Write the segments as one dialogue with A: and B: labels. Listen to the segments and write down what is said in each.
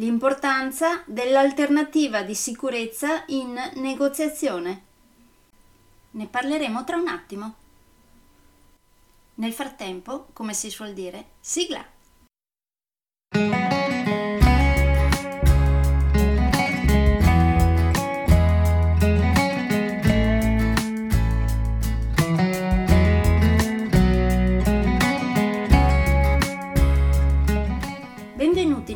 A: l'importanza dell'alternativa di sicurezza in negoziazione. Ne parleremo tra un attimo. Nel frattempo, come si suol dire, sigla!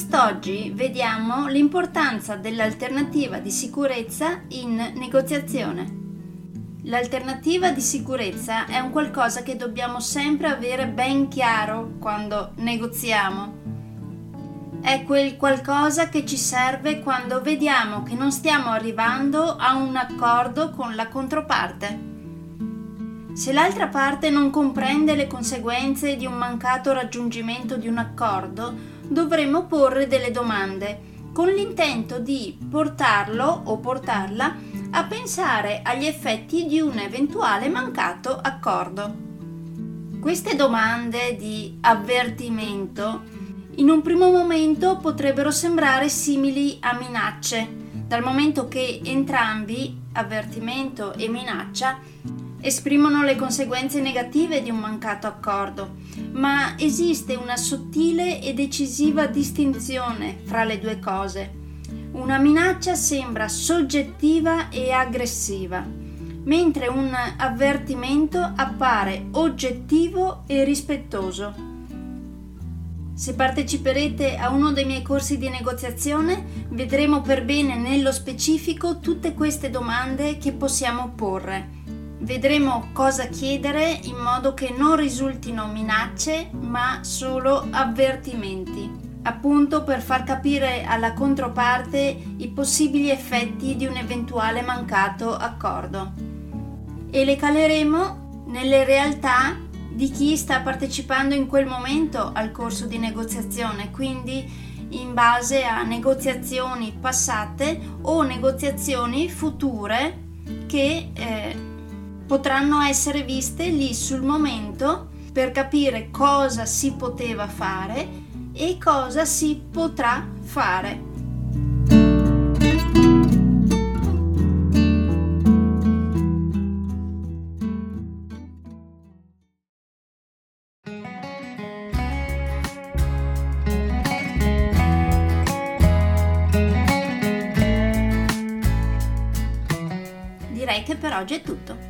A: Quest'oggi vediamo l'importanza dell'alternativa di sicurezza in negoziazione. L'alternativa di sicurezza è un qualcosa che dobbiamo sempre avere ben chiaro quando negoziamo. È quel qualcosa che ci serve quando vediamo che non stiamo arrivando a un accordo con la controparte. Se l'altra parte non comprende le conseguenze di un mancato raggiungimento di un accordo, dovremmo porre delle domande con l'intento di portarlo o portarla a pensare agli effetti di un eventuale mancato accordo. Queste domande di avvertimento in un primo momento potrebbero sembrare simili a minacce, dal momento che entrambi, avvertimento e minaccia, esprimono le conseguenze negative di un mancato accordo, ma esiste una sottile e decisiva distinzione fra le due cose. Una minaccia sembra soggettiva e aggressiva, mentre un avvertimento appare oggettivo e rispettoso. Se parteciperete a uno dei miei corsi di negoziazione, vedremo per bene nello specifico tutte queste domande che possiamo porre Vedremo cosa chiedere in modo che non risultino minacce ma solo avvertimenti, appunto per far capire alla controparte i possibili effetti di un eventuale mancato accordo. E le caleremo nelle realtà di chi sta partecipando in quel momento al corso di negoziazione, quindi in base a negoziazioni passate o negoziazioni future che eh, potranno essere viste lì sul momento per capire cosa si poteva fare e cosa si potrà fare. Direi che per oggi è tutto.